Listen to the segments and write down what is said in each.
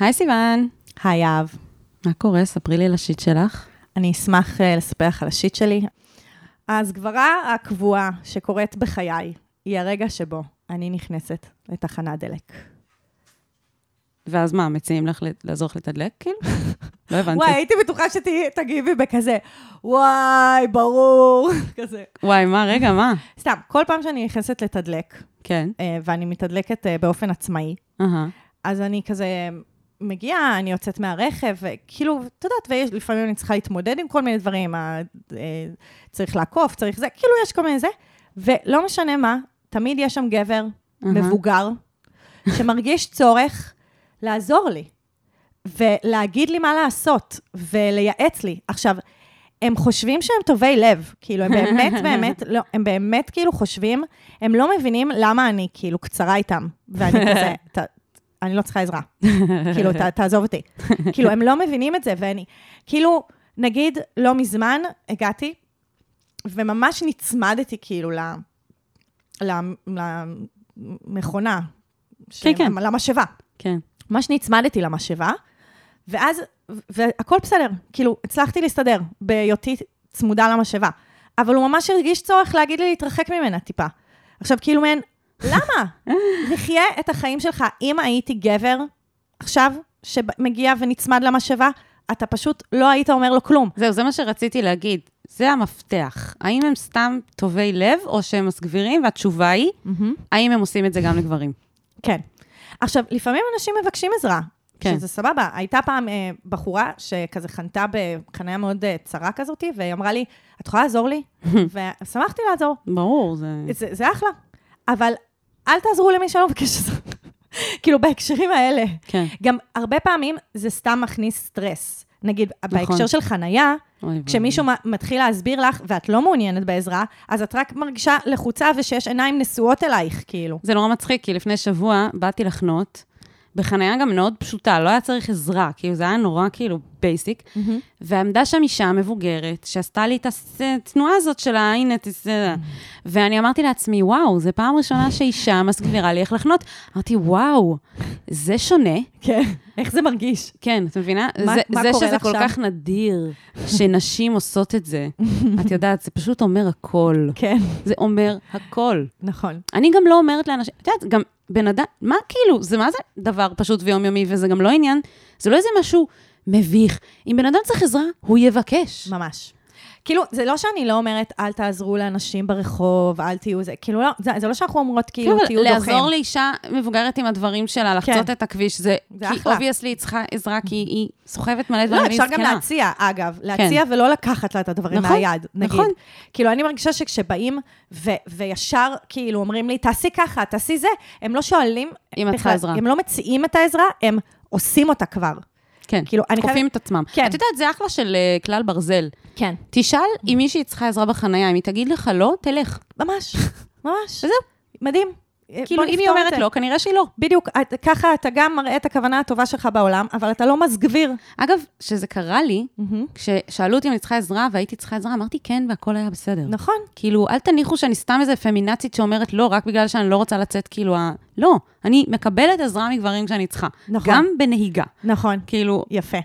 היי סיוון. היי יהב. מה קורה? ספרי לי על השיט שלך. אני אשמח uh, לספר לך על השיט שלי. ההסגברה הקבועה שקורית בחיי היא הרגע שבו אני נכנסת לתחנת דלק. ואז מה, מציעים לך לעזור לך לתדלק, כאילו? לא הבנתי. וואי, הייתי בטוחה שתגיבי בכזה, וואי, ברור, כזה. וואי, מה, רגע, מה? סתם, כל פעם שאני נכנסת לתדלק, כן. אה, ואני מתדלקת אה, באופן עצמאי, אז אני כזה מגיעה, אני יוצאת מהרכב, כאילו, את יודעת, ולפעמים אני צריכה להתמודד עם כל מיני דברים, אה, צריך לעקוף, צריך זה, כאילו, יש כל מיני זה, ולא משנה מה, תמיד יש שם גבר מבוגר, שמרגיש צורך לעזור לי, ולהגיד לי מה לעשות, ולייעץ לי. עכשיו, הם חושבים שהם טובי לב, כאילו, הם באמת, באמת, לא, הם באמת כאילו חושבים, הם לא מבינים למה אני כאילו קצרה איתם, ואני כזה, אני לא צריכה עזרה. כאילו, ת, תעזוב אותי. כאילו, הם לא מבינים את זה, ואני, כאילו, נגיד, לא מזמן הגעתי, וממש נצמדתי כאילו ל... למכונה. כן, כן. למשאבה. כן. ממש נצמדתי למשאבה, ואז, והכל בסדר, כאילו, הצלחתי להסתדר בהיותי צמודה למשאבה. אבל הוא ממש הרגיש צורך להגיד לי להתרחק ממנה טיפה. עכשיו, כאילו, מעין, למה? נחיה את החיים שלך. אם הייתי גבר, עכשיו, שמגיע ונצמד למשאבה, אתה פשוט לא היית אומר לו כלום. זהו, זה מה שרציתי להגיד. זה המפתח. האם הם סתם טובי לב, או שהם מסגבירים, והתשובה היא, mm-hmm. האם הם עושים את זה גם לגברים? כן. עכשיו, לפעמים אנשים מבקשים עזרה, כן. שזה סבבה. הייתה פעם אה, בחורה שכזה חנתה בחניה מאוד אה, צרה כזאת, והיא אמרה לי, את יכולה לעזור לי? ושמחתי לעזור. ברור, זה... זה... זה אחלה. אבל אל תעזרו למי שלא מבקש עזרה. כאילו, בהקשרים האלה. כן. גם הרבה פעמים זה סתם מכניס סטרס. נגיד, נכון. בהקשר של חנייה, כשמישהו מתחיל להסביר לך ואת לא מעוניינת בעזרה, אז את רק מרגישה לחוצה ושיש עיניים נשואות אלייך, כאילו. זה נורא מצחיק, כי לפני שבוע באתי לחנות, בחניה גם מאוד פשוטה, לא היה צריך עזרה, כאילו זה היה נורא כאילו basic, mm-hmm. ועמדה שם אישה מבוגרת, שעשתה לי את התנועה הזאת של הנה, תסתכל, mm-hmm. ואני אמרתי לעצמי, וואו, זו פעם ראשונה שאישה מסבירה לי איך לחנות. אמרתי, וואו, זה שונה. כן, איך זה מרגיש? כן, את מבינה? מה, זה, מה זה קורה שזה כל? כך נדיר שנשים עושות את זה, את יודעת, זה פשוט אומר הכל. כן. זה אומר הכל. נכון. אני גם לא אומרת לאנשים, את יודעת, גם בן אדם, מה כאילו, זה מה זה דבר פשוט ויומיומי, וזה גם לא עניין, זה לא איזה משהו מביך. אם בן אדם צריך עזרה, הוא יבקש. ממש. כאילו, זה לא שאני לא אומרת, אל תעזרו לאנשים ברחוב, אל תהיו זה, כאילו, לא, זה, זה לא שאנחנו אומרות, כאילו, כן, תהיו דוחים. לעזור לאישה מבוגרת עם הדברים שלה, לחצות כן. את הכביש, זה, זה כי obviously היא צריכה עזרה, כי היא סוחבת מלא דברים, לא, אפשר גם להציע, אגב, להציע כן. ולא לקחת לה את הדברים נכון, מהיד, נגיד. נכון. כאילו, אני מרגישה שכשבאים ו- וישר, כאילו, אומרים לי, תעשי ככה, תעשי זה, הם לא שואלים, אם את צריכה עזרה. הם לא מציעים את העזרה, הם עושים אותה כבר. כן, כאילו, חופים חייב... את עצמם. כן. את יודעת, זה אחלה של uh, כלל ברזל. כן. תשאל אם מישהי צריכה עזרה בחנייה, אם היא תגיד לך לא, תלך. ממש, ממש. וזהו. מדהים. כאילו, אם היא אומרת לא, כנראה שהיא לא. בדיוק, את, ככה אתה גם מראה את הכוונה הטובה שלך בעולם, אבל אתה לא מסגביר. אגב, כשזה קרה לי, mm-hmm. כששאלו אותי אם אני צריכה עזרה והייתי צריכה עזרה, אמרתי כן, והכל היה בסדר. נכון. כאילו, אל תניחו שאני סתם איזה פמינצית שאומרת לא, רק בגלל שאני לא רוצה לצאת, כאילו, ה... לא, אני מקבלת עזרה מגברים כשאני צריכה. נכון. גם בנהיגה. נכון. כאילו... יפה.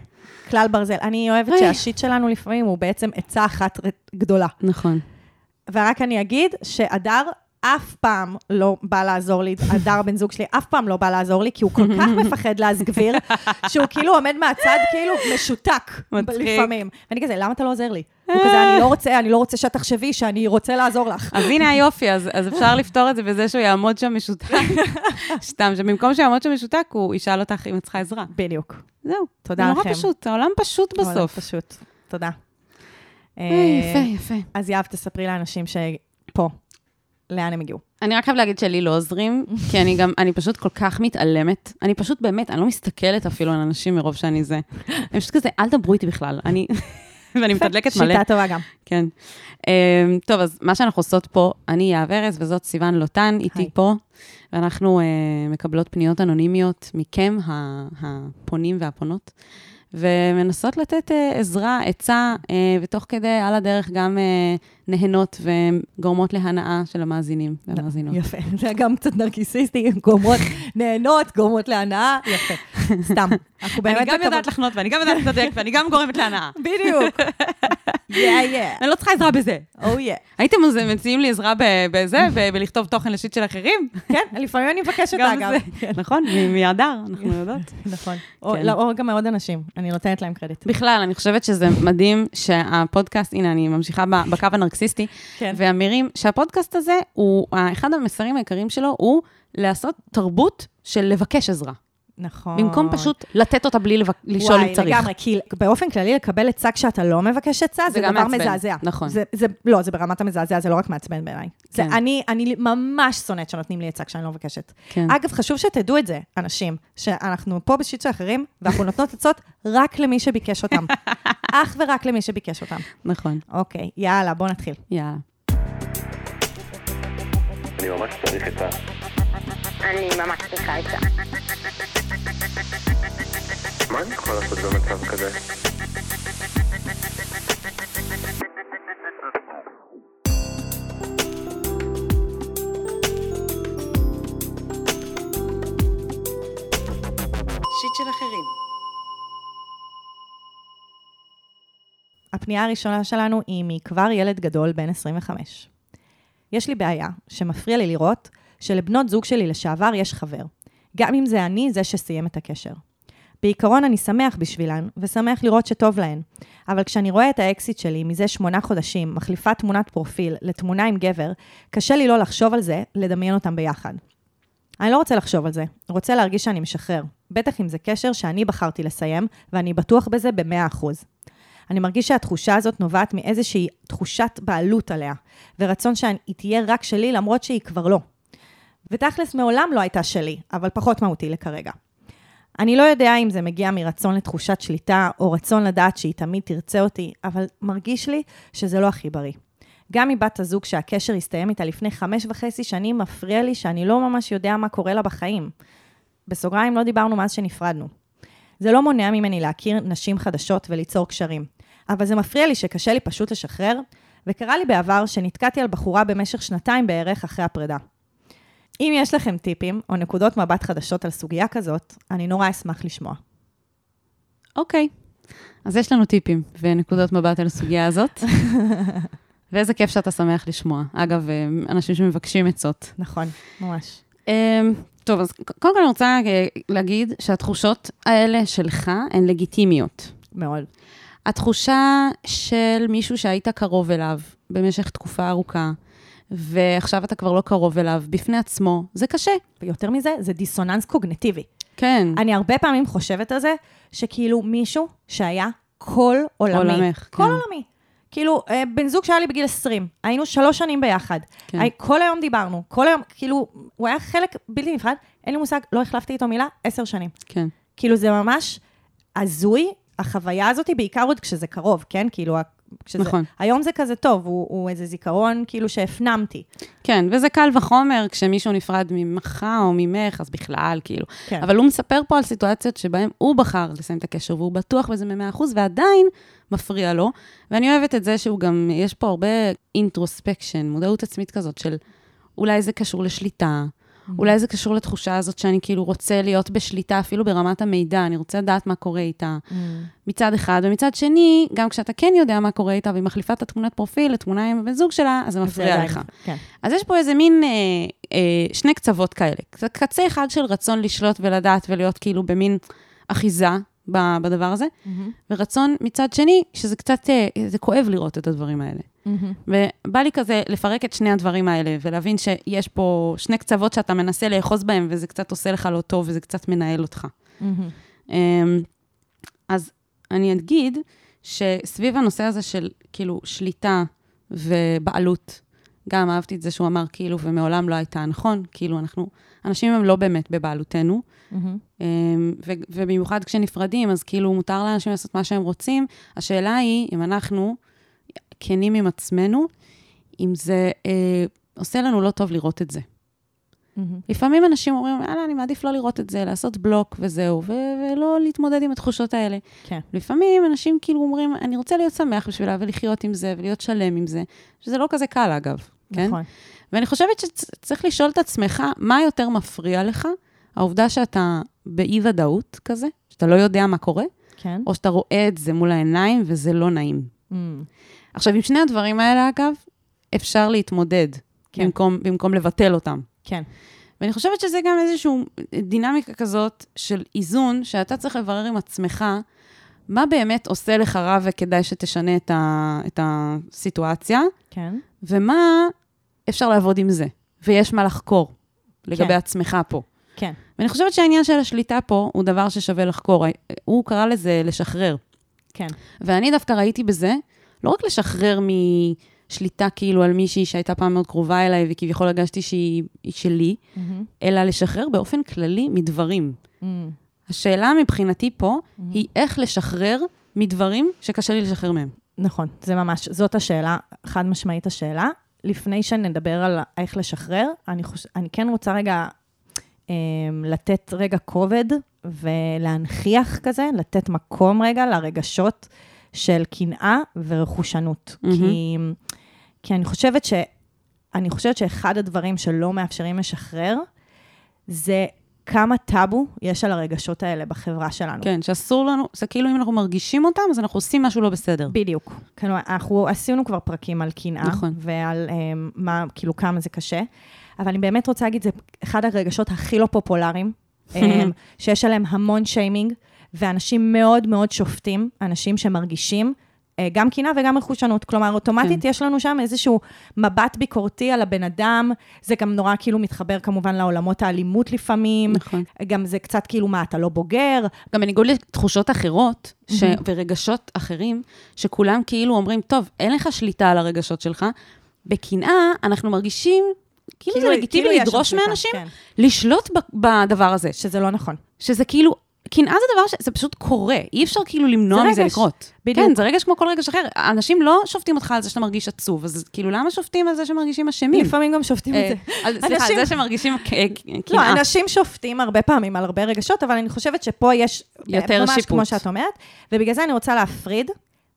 כלל ברזל. אני אוהבת שהשיט שלנו לפעמים הוא בעצם עצה אחת גדולה. נכון. ורק אני אגיד שהדר אף פעם לא בא לעזור לי, הדר הבן זוג שלי אף פעם לא בא לעזור לי, כי הוא כל כך מפחד להסגביר, שהוא כאילו עומד מהצד, כאילו משותק לפעמים. ואני כזה, למה אתה לא עוזר לי? הוא כזה, אני לא רוצה, אני לא רוצה שאת תחשבי שאני רוצה לעזור לך. אז הנה היופי, אז, אז אפשר לפתור את זה בזה שהוא יעמוד שם משותק. סתם, שבמקום שיעמוד שם משותק, הוא ישאל אותך אם את צריכה עזרה. בדיוק. זהו. תודה לכם. זה נורא פשוט, העולם פשוט בסוף. העולם פשוט. תודה. יפה, יפה. אז יהב, תספרי לאנשים שפה, לאן הם הגיעו. אני רק חייב להגיד שלי לא עוזרים, כי אני גם, אני פשוט כל כך מתעלמת. אני פשוט באמת, אני לא מסתכלת אפילו על אנשים מרוב שאני זה. אני פשוט כזה, אל דברו איתי בכלל. אני... ואני מתדלקת מלא. שיטה טובה גם. כן. Um, טוב, אז מה שאנחנו עושות פה, אני יהב ארז וזאת סיוון לוטן, איתי פה, ואנחנו uh, מקבלות פניות אנונימיות מכם, הפונים והפונות, ומנסות לתת uh, עזרה, עצה, uh, ותוך כדי, על הדרך, גם uh, נהנות וגורמות להנאה של המאזינים והמאזינות. יפה, זה גם קצת נרקיסיסטי, גורמות נהנות, גורמות להנאה, יפה. סתם. אני גם יודעת לחנות, ואני גם יודעת לדייק, ואני גם גורמת להנאה. בדיוק. יא, יא. אני לא צריכה עזרה בזה. או יא. הייתם מציעים לי עזרה בזה, בלכתוב תוכן לשיט של אחרים? כן, לפעמים אני מבקשת, אגב. נכון, מהדר, אנחנו יודעות. נכון. כן. לא, או גם מעוד אנשים, אני נותנת להם קרדיט. בכלל, אני חושבת שזה מדהים שהפודקאסט, הנה, אני ממשיכה בקו הנרקסיסטי, כן. ואמירים שהפודקאסט הזה, אחד המסרים העיקריים שלו הוא לעשות תרבות של לבקש עזרה. נכון. במקום פשוט לתת אותה בלי לבק... לשאול אם צריך. וואי, לגמרי, כי באופן כללי לקבל עצה כשאתה לא מבקש עצה, זה, זה דבר מעצבן. מזעזע. נכון. זה, זה, לא, זה ברמת המזעזע, זה לא רק מעצבן בעיניי. כן. זה, אני, אני ממש שונאת שנותנים לי עצה כשאני לא מבקשת. כן. אגב, חשוב שתדעו את זה, אנשים, שאנחנו פה בשיטה אחרים, ואנחנו נותנות עצות רק למי שביקש אותם. אך ורק למי שביקש אותם. נכון. אוקיי, יאללה, בוא נתחיל. יאללה. אני ממש צריך עצה. אני ממש צריכה עצה. מה אני יכול לעשות במצב כזה? שיט של אחרים. הפנייה הראשונה שלנו היא מכבר ילד גדול בן 25. יש לי בעיה שמפריע לי לראות שלבנות זוג שלי לשעבר יש חבר, גם אם זה אני זה שסיים את הקשר. בעיקרון אני שמח בשבילן, ושמח לראות שטוב להן. אבל כשאני רואה את האקסיט שלי מזה שמונה חודשים, מחליפה תמונת פרופיל לתמונה עם גבר, קשה לי לא לחשוב על זה, לדמיין אותם ביחד. אני לא רוצה לחשוב על זה, רוצה להרגיש שאני משחרר. בטח אם זה קשר שאני בחרתי לסיים, ואני בטוח בזה ב-100%. אני מרגיש שהתחושה הזאת נובעת מאיזושהי תחושת בעלות עליה, ורצון שהיא תהיה רק שלי למרות שהיא כבר לא. ותכלס מעולם לא הייתה שלי, אבל פחות מהותי לכרגע. אני לא יודע אם זה מגיע מרצון לתחושת שליטה, או רצון לדעת שהיא תמיד תרצה אותי, אבל מרגיש לי שזה לא הכי בריא. גם מבת הזוג שהקשר הסתיים איתה לפני חמש וחצי שנים, מפריע לי שאני לא ממש יודע מה קורה לה בחיים. בסוגריים, לא דיברנו מאז שנפרדנו. זה לא מונע ממני להכיר נשים חדשות וליצור קשרים, אבל זה מפריע לי שקשה לי פשוט לשחרר, וקרה לי בעבר שנתקעתי על בחורה במשך שנתיים בערך אחרי הפרידה. אם יש לכם טיפים או נקודות מבט חדשות על סוגיה כזאת, אני נורא אשמח לשמוע. אוקיי, okay. אז יש לנו טיפים ונקודות מבט על הסוגיה הזאת. ואיזה כיף שאתה שמח לשמוע. אגב, אה, אנשים שמבקשים עצות. נכון, ממש. אמ, טוב, אז קודם כל אני רוצה אה, להגיד שהתחושות האלה שלך הן לגיטימיות. מאוד. התחושה של מישהו שהיית קרוב אליו במשך תקופה ארוכה, ועכשיו אתה כבר לא קרוב אליו, בפני עצמו, זה קשה. ויותר מזה, זה דיסוננס קוגנטיבי. כן. אני הרבה פעמים חושבת על זה, שכאילו מישהו שהיה כל עולמי. עולמך, כל כן. עולמי. כאילו, אה, בן זוג שהיה לי בגיל 20, היינו שלוש שנים ביחד. כן. כל היום דיברנו, כל היום, כאילו, הוא היה חלק בלתי נפרד, אין לי מושג, לא החלפתי איתו מילה, עשר שנים. כן. כאילו, זה ממש הזוי, החוויה הזאת, בעיקר עוד כשזה קרוב, כן? כאילו, כשזה, נכון. היום זה כזה טוב, הוא, הוא איזה זיכרון כאילו שהפנמתי. כן, וזה קל וחומר, כשמישהו נפרד ממך או ממך, אז בכלל, כאילו. כן. אבל הוא מספר פה על סיטואציות שבהן הוא בחר לסיים את הקשר, והוא בטוח בזה מ-100%, ועדיין מפריע לו. ואני אוהבת את זה שהוא גם, יש פה הרבה אינטרוספקשן, מודעות עצמית כזאת של אולי זה קשור לשליטה. אולי זה קשור לתחושה הזאת שאני כאילו רוצה להיות בשליטה, אפילו ברמת המידע, אני רוצה לדעת מה קורה איתה. Mm. מצד אחד, ומצד שני, גם כשאתה כן יודע מה קורה איתה, והיא מחליפה את התמונת פרופיל לתמונה עם הבן זוג שלה, אז זה מפריע לך. כן. אז יש פה איזה מין אה, אה, שני קצוות כאלה. קצה אחד של רצון לשלוט ולדעת ולהיות כאילו במין אחיזה בדבר הזה, mm-hmm. ורצון מצד שני, שזה קצת, אה, זה כואב לראות את הדברים האלה. Mm-hmm. ובא לי כזה לפרק את שני הדברים האלה, ולהבין שיש פה שני קצוות שאתה מנסה לאחוז בהם, וזה קצת עושה לך לא טוב, וזה קצת מנהל אותך. Mm-hmm. אז אני אגיד שסביב הנושא הזה של כאילו שליטה ובעלות, גם אהבתי את זה שהוא אמר כאילו, ומעולם לא הייתה, נכון? כאילו, אנחנו, אנשים הם לא באמת בבעלותנו, mm-hmm. ו- ובמיוחד כשנפרדים, אז כאילו מותר לאנשים לעשות מה שהם רוצים. השאלה היא, אם אנחנו כנים עם עצמנו, אם זה אה, עושה לנו לא טוב לראות את זה. Mm-hmm. לפעמים אנשים אומרים, יאללה, אני מעדיף לא לראות את זה, לעשות בלוק וזהו, ו- ולא להתמודד עם התחושות האלה. כן. לפעמים אנשים כאילו אומרים, אני רוצה להיות שמח בשבילה ולחיות עם זה ולהיות שלם עם זה, שזה לא כזה קל, אגב. כן? נכון. ואני חושבת שצריך לשאול את עצמך, מה יותר מפריע לך? העובדה שאתה באי-ודאות כזה, שאתה לא יודע מה קורה, כן. או שאתה רואה את זה מול העיניים וזה לא נעים. Mm. עכשיו, עם שני הדברים האלה, אגב, אפשר להתמודד, כן. במקום, במקום לבטל אותם. כן. ואני חושבת שזה גם איזושהי דינמיקה כזאת של איזון, שאתה צריך לברר עם עצמך, מה באמת עושה לך רע וכדאי שתשנה את, ה, את הסיטואציה, כן. ומה אפשר לעבוד עם זה, ויש מה לחקור לגבי כן. עצמך פה. כן. ואני חושבת שהעניין של השליטה פה הוא דבר ששווה לחקור. הוא קרא לזה לשחרר. כן. ואני דווקא ראיתי בזה, לא רק לשחרר משליטה כאילו על מישהי שהייתה פעם מאוד קרובה אליי, וכביכול הרגשתי שהיא היא שלי, Mm-hmm. אלא לשחרר באופן כללי מדברים. Mm. השאלה מבחינתי פה היא איך לשחרר מדברים שקשה לי לשחרר מהם. נכון, זה ממש, זאת השאלה, חד משמעית השאלה. לפני שנדבר על איך לשחרר, אני, חוש... אני כן רוצה רגע אה, לתת רגע כובד ולהנכיח כזה, לתת מקום רגע לרגשות של קנאה ורכושנות. מהמם. כי, כי אני חושבת ש... אני חושבת שאחד הדברים שלא מאפשרים לשחרר, זה כמה טאבו יש על הרגשות האלה בחברה שלנו. כן, שאסור לנו, זה כאילו אם אנחנו מרגישים אותם, אז אנחנו עושים משהו לא בסדר. בדיוק. כאילו, אנחנו עשינו כבר פרקים על קנאה, נכון. ועל um, מה, כאילו, כמה זה קשה, אבל אני באמת רוצה להגיד, זה אחד הרגשות הכי לא פופולריים, um, שיש עליהם המון שיימינג, ואנשים מאוד מאוד שופטים, אנשים שמרגישים. אה, גם קנאה וגם רכושנות. כלומר, אוטומטית כן. יש לנו שם איזשהו מבט ביקורתי על הבן אדם, זה גם נורא כאילו מתחבר כמובן לעולמות האלימות לפעמים, נכון. גם זה קצת כאילו, מה, אתה לא בוגר? גם בניגוד לתחושות אחרות ש... ורגשות אחרים, שכולם כאילו אומרים, טוב, אין לך שליטה על הרגשות שלך, בקנאה אנחנו מרגישים, כאילו, זה לגיטימי כאילו לדרוש מאנשים כן. לשלוט בדבר הזה. שזה לא נכון. שזה כאילו, קנאה זה דבר שזה פשוט קורה, אי אפשר כאילו למנוע זה מזה רגש, לקרות. בדיוק. כן, זה רגש כמו כל רגש אחר. אנשים לא שופטים אותך על זה שאתה מרגיש עצוב, אז כאילו, למה שופטים על זה שמרגישים אשמים? לפעמים גם שופטים את אה, זה. סליחה, על אנשים- זה שמרגישים לא, קנאה. אנשים שופטים הרבה פעמים על הרבה רגשות, אבל אני חושבת שפה יש... יותר ממש שיפוט. כמו שאת אומרת, ובגלל זה אני רוצה להפריד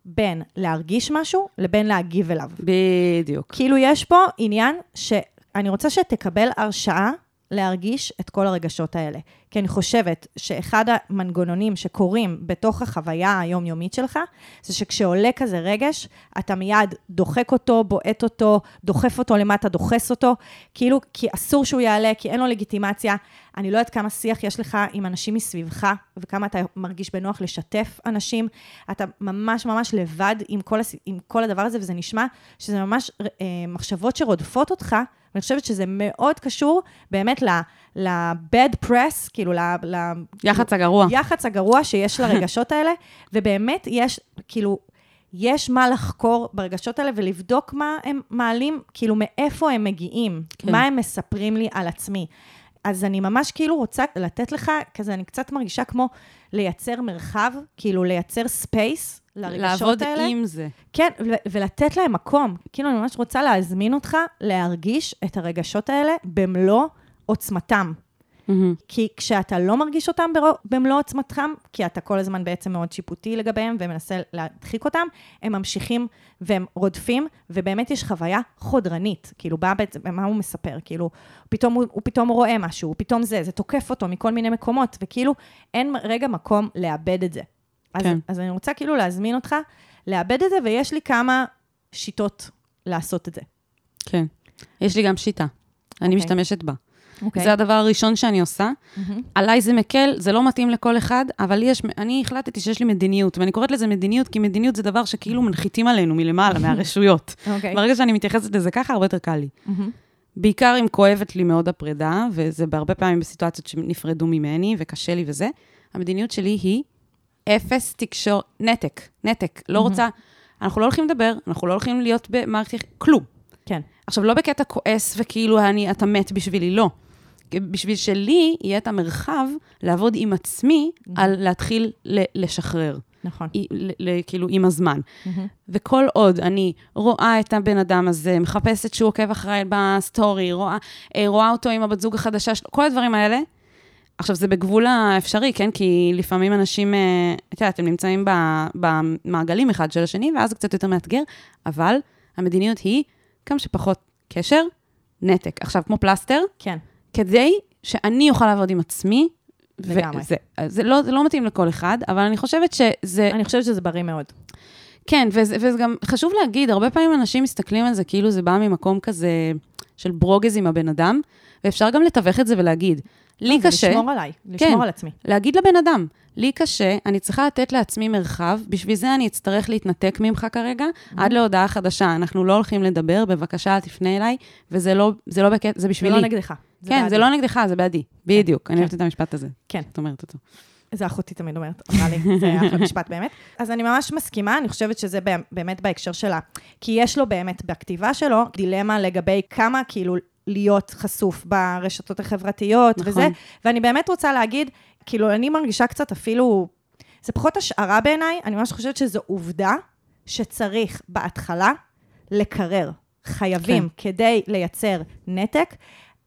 בין להרגיש משהו לבין להגיב אליו. בדיוק. כאילו, יש פה עניין שאני רוצה שתקבל הרשאה להרגיש את כל הרגשות האלה. כי אני חושבת שאחד המנגנונים שקורים בתוך החוויה היומיומית שלך, זה שכשעולה כזה רגש, אתה מיד דוחק אותו, בועט אותו, דוחף אותו למטה, דוחס אותו, כאילו, כי אסור שהוא יעלה, כי אין לו לגיטימציה. אני לא יודעת כמה שיח יש לך עם אנשים מסביבך, וכמה אתה מרגיש בנוח לשתף אנשים. אתה ממש ממש לבד עם כל, הס... עם כל הדבר הזה, וזה נשמע שזה ממש אה, מחשבות שרודפות אותך. ואני חושבת שזה מאוד קשור באמת ל- ל-bad press, כאילו, ל... ל- יח"צ הגרוע. יח"צ הגרוע שיש לרגשות האלה, ובאמת יש, כאילו, יש מה לחקור ברגשות האלה ולבדוק מה הם מעלים, כאילו, מאיפה הם מגיעים, כן. כן. מה הם מספרים לי על עצמי. אז אני ממש כאילו רוצה לתת לך, כזה, אני קצת מרגישה כמו לייצר מרחב, כאילו לייצר space לרגשות לעבוד האלה. עם זה. כן, ו- ולתת להם מקום. כאילו, אני ממש רוצה להזמין אותך להרגיש את הרגשות האלה במלוא עוצמתם. מהמם. כי כשאתה לא מרגיש אותם במלוא עוצמתם, כי אתה כל הזמן בעצם מאוד שיפוטי לגביהם ומנסה להדחיק אותם, הם ממשיכים והם רודפים, ובאמת יש חוויה חודרנית. כאילו, בא בעצם, מה הוא מספר? כאילו, פתאום הוא, הוא פתאום רואה משהו, הוא פתאום זה, זה תוקף אותו מכל מיני מקומות, וכאילו, אין רגע מקום לאבד את זה. אז, כן. אז אני רוצה כאילו להזמין אותך לאבד את זה, ויש לי כמה שיטות לעשות את זה. כן. יש לי גם שיטה. אני אוקיי. משתמשת בה. אוקיי? זה הדבר הראשון שאני עושה. מהמם. עליי זה מקל, זה לא מתאים לכל אחד, אבל יש, אני החלטתי שיש לי מדיניות, ואני קוראת לזה מדיניות, כי מדיניות זה דבר שכאילו מנחיתים עלינו מלמעלה, מהרשויות. אוקיי. ברגע שאני מתייחסת לזה ככה, הרבה יותר קל לי. מהמם. בעיקר אם כואבת לי מאוד הפרידה, וזה בהרבה פעמים בסיטואציות שנפרדו ממני, וקשה לי וזה, המדיניות שלי היא אפס תקשור, נתק, נתק. לא רוצה, אנחנו לא הולכים לדבר, אנחנו לא הולכים להיות במערכת, כלום. כן. עכשיו, לא בקטע כועס וכאילו אני, אתה מת בשבילי, לא. בשביל שלי יהיה את המרחב לעבוד עם עצמי על להתחיל ל- לשחרר. נכון. כאילו, עם הזמן. Mm-hmm. וכל עוד אני רואה את הבן אדם הזה, מחפשת שהוא עוקב אחריי בסטורי, רואה, אה, רואה אותו עם הבת זוג החדשה שלו, כל הדברים האלה, עכשיו, זה בגבול האפשרי, כן? כי לפעמים אנשים, אה, את יודעת, הם נמצאים במעגלים אחד של השני, ואז זה קצת יותר מאתגר, אבל המדיניות היא כמה שפחות קשר, נתק. עכשיו, כמו פלסטר, כן. כדי שאני אוכל לעבוד עם עצמי, לגמרי. וזה, זה לא, זה לא מתאים לכל אחד, אבל אני חושבת שזה... אני חושבת שזה בריא מאוד. כן, וזה, וזה גם חשוב להגיד, הרבה פעמים אנשים מסתכלים על זה כאילו זה בא ממקום כזה של ברוגז עם הבן אדם, ואפשר גם לתווך את זה ולהגיד, לי לא, קשה... לשמור עליי, לשמור כן, על עצמי. להגיד לבן אדם, לי קשה, אני צריכה לתת לעצמי מרחב, בשביל זה אני אצטרך להתנתק ממך כרגע, mm-hmm. עד להודעה חדשה. אנחנו לא הולכים לדבר, בבקשה, אל תפנה אליי, וזה לא, זה לא בקטע, זה בשבילי. זה לא נגדך. זה כן, בעדי. זה לא נגדך, זה בעדי. בדיוק, כן, אני כן. אוהבת את המשפט הזה. כן. את אומרת אותו. זה אחותי תמיד אומרת, אמרה לי, זה אחלה משפט באמת. אז אני ממש מסכימה, אני חושבת שזה באמת בהקשר שלה. כי יש לו באמת, בכתיבה שלו, דילמה לגבי כמה כאילו להיות חשוף ברשתות החברתיות נכון. וזה, ואני באמת רוצה להגיד, כאילו, אני מרגישה קצת אפילו, זה פחות השערה בעיניי, אני ממש חושבת שזו עובדה שצריך בהתחלה לקרר. חייבים, כן. כדי לייצר נתק.